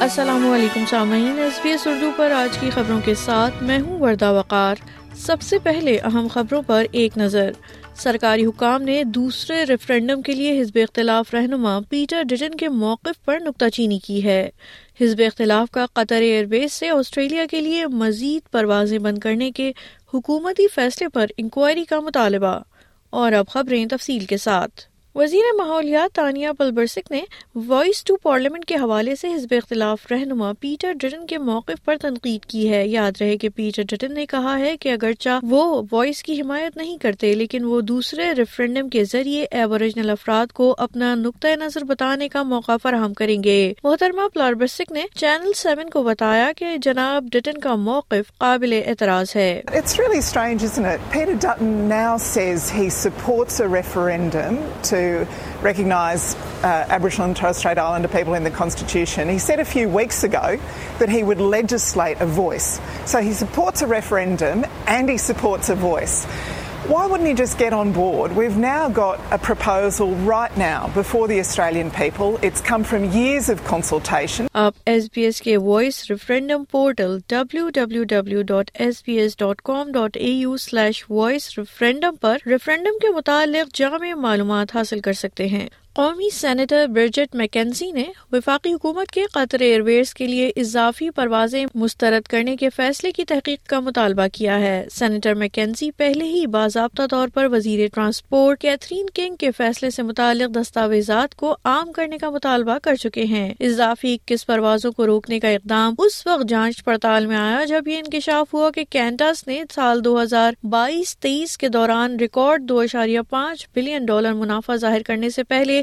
السلام علیکم سامعین ایس بی ایس اردو پر آج کی خبروں کے ساتھ میں ہوں وردہ وقار۔ سب سے پہلے اہم خبروں پر ایک نظر۔ سرکاری حکام نے دوسرے ریفرینڈم کے لیے حزب اختلاف رہنما پیٹر ڈٹن کے موقف پر نکتہ چینی کی ہے۔ حزب اختلاف کا قطر ایئر بیس سے آسٹریلیا کے لیے مزید پروازیں بند کرنے کے حکومتی فیصلے پر انکوائری کا مطالبہ۔ اور اب خبریں تفصیل کے ساتھ۔ وزیر ماحولیات تانیہ پلبرسک نے وائس ٹو پارلیمنٹ کے حوالے سے حزب اختلاف رہنما پیٹر ڈٹن کے موقف پر تنقید کی ہے۔ یاد رہے کہ پیٹر ڈٹن نے کہا ہے کہ اگرچہ وہ وائس کی حمایت نہیں کرتے لیکن وہ دوسرے ریفرینڈم کے ذریعے ایبوریجنل افراد کو اپنا نقطۂ نظر بتانے کا موقع فراہم کریں گے۔ محترمہ پلاربرسک نے چینل سیون کو بتایا کہ جناب ڈٹن کا موقف قابل اعتراض ہے۔ It's really strange, isn't it? Peter Dutton now says he supports a referendum to recognise uh, Aboriginal and Torres Strait Islander people in the Constitution. He said a few weeks ago that he would legislate a voice. So he supports a referendum and he supports a voice. Why wouldn't he just get on board? We've now got a proposal right now before the Australian people. It's come from years of consultation. آپ S B S کے voice referendum portal www.sbs.com.au voice referendum پر referendum کے متعلق جامع معلومات حاصل کر سکتے ہیں قومی سینیٹر برجٹ میکنزی نے وفاقی حکومت کے قطر ایئر ویز کے لیے اضافی پروازیں مسترد کرنے کے فیصلے کی تحقیق کا مطالبہ کیا ہے۔ سینیٹر میکنزی پہلے ہی باضابطہ طور پر وزیر ٹرانسپورٹ کیتھرین کنگ کے فیصلے سے متعلق دستاویزات کو عام کرنے کا مطالبہ کر چکے ہیں۔ اضافی اکیس پروازوں کو روکنے کا اقدام اس وقت جانچ پڑتال میں آیا جب یہ انکشاف ہوا کہ کینٹس نے سال دو ہزار بائیس تیئیس کے دوران ریکارڈ دو اشاریہ پانچ بلین ڈالر منافع ظاہر کرنے سے پہلے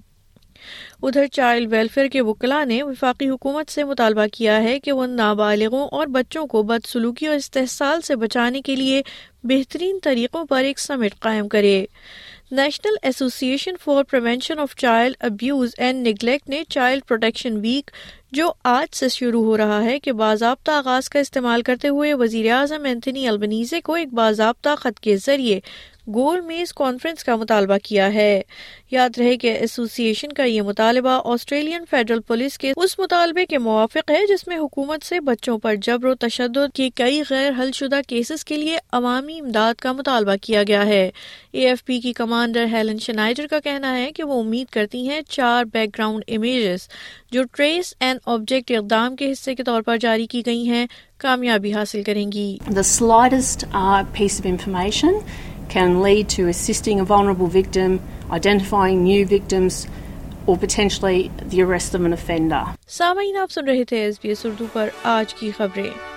ادھر چائلڈ ویلفیئر کے وکلاء نے وفاقی حکومت سے مطالبہ کیا ہے کہ وہ نابالغوں اور بچوں کو بدسلوکی اور استحصال سے بچانے کے لیے بہترین طریقوں پر ایک سمٹ قائم کرے۔ National association for prevention of child abuse and neglect نے چائلڈ پروٹیکشن ویک، جو آج سے شروع ہو رہا ہے کہ باضابطہ آغاز کا استعمال کرتے ہوئے وزیر اعظم اینتھنی البنیزے کو ایک باضابطہ خط کے ذریعے گول میز کانفرنس کا مطالبہ کیا ہے۔ یاد رہے کہ ایسوسی ایشن کا یہ مطالبہ آسٹریلین فیڈرل پولیس کے اس مطالبے کے موافق ہے جس میں حکومت سے بچوں پر جبر و تشدد کے کئی غیر حل شدہ کیسز کے لیے عوامی امداد کا مطالبہ کیا گیا ہے۔ اے ایف پی کی کمانڈر ہیلن شنائڈر کا کہنا ہے کہ وہ امید کرتی ہیں چار بیک گراؤنڈ امیجز جو ٹریس اینڈ آبجیکٹ اقدام کے حصے کے طور پر جاری کی گئی ہیں، کامیابی حاصل کریں گی۔ Can lead to assisting a vulnerable victim, identifying new victims, or potentially the arrest of an offender. سامعین آپ سن رہے تھے ایس بی ایس اردو پر آج کی خبریں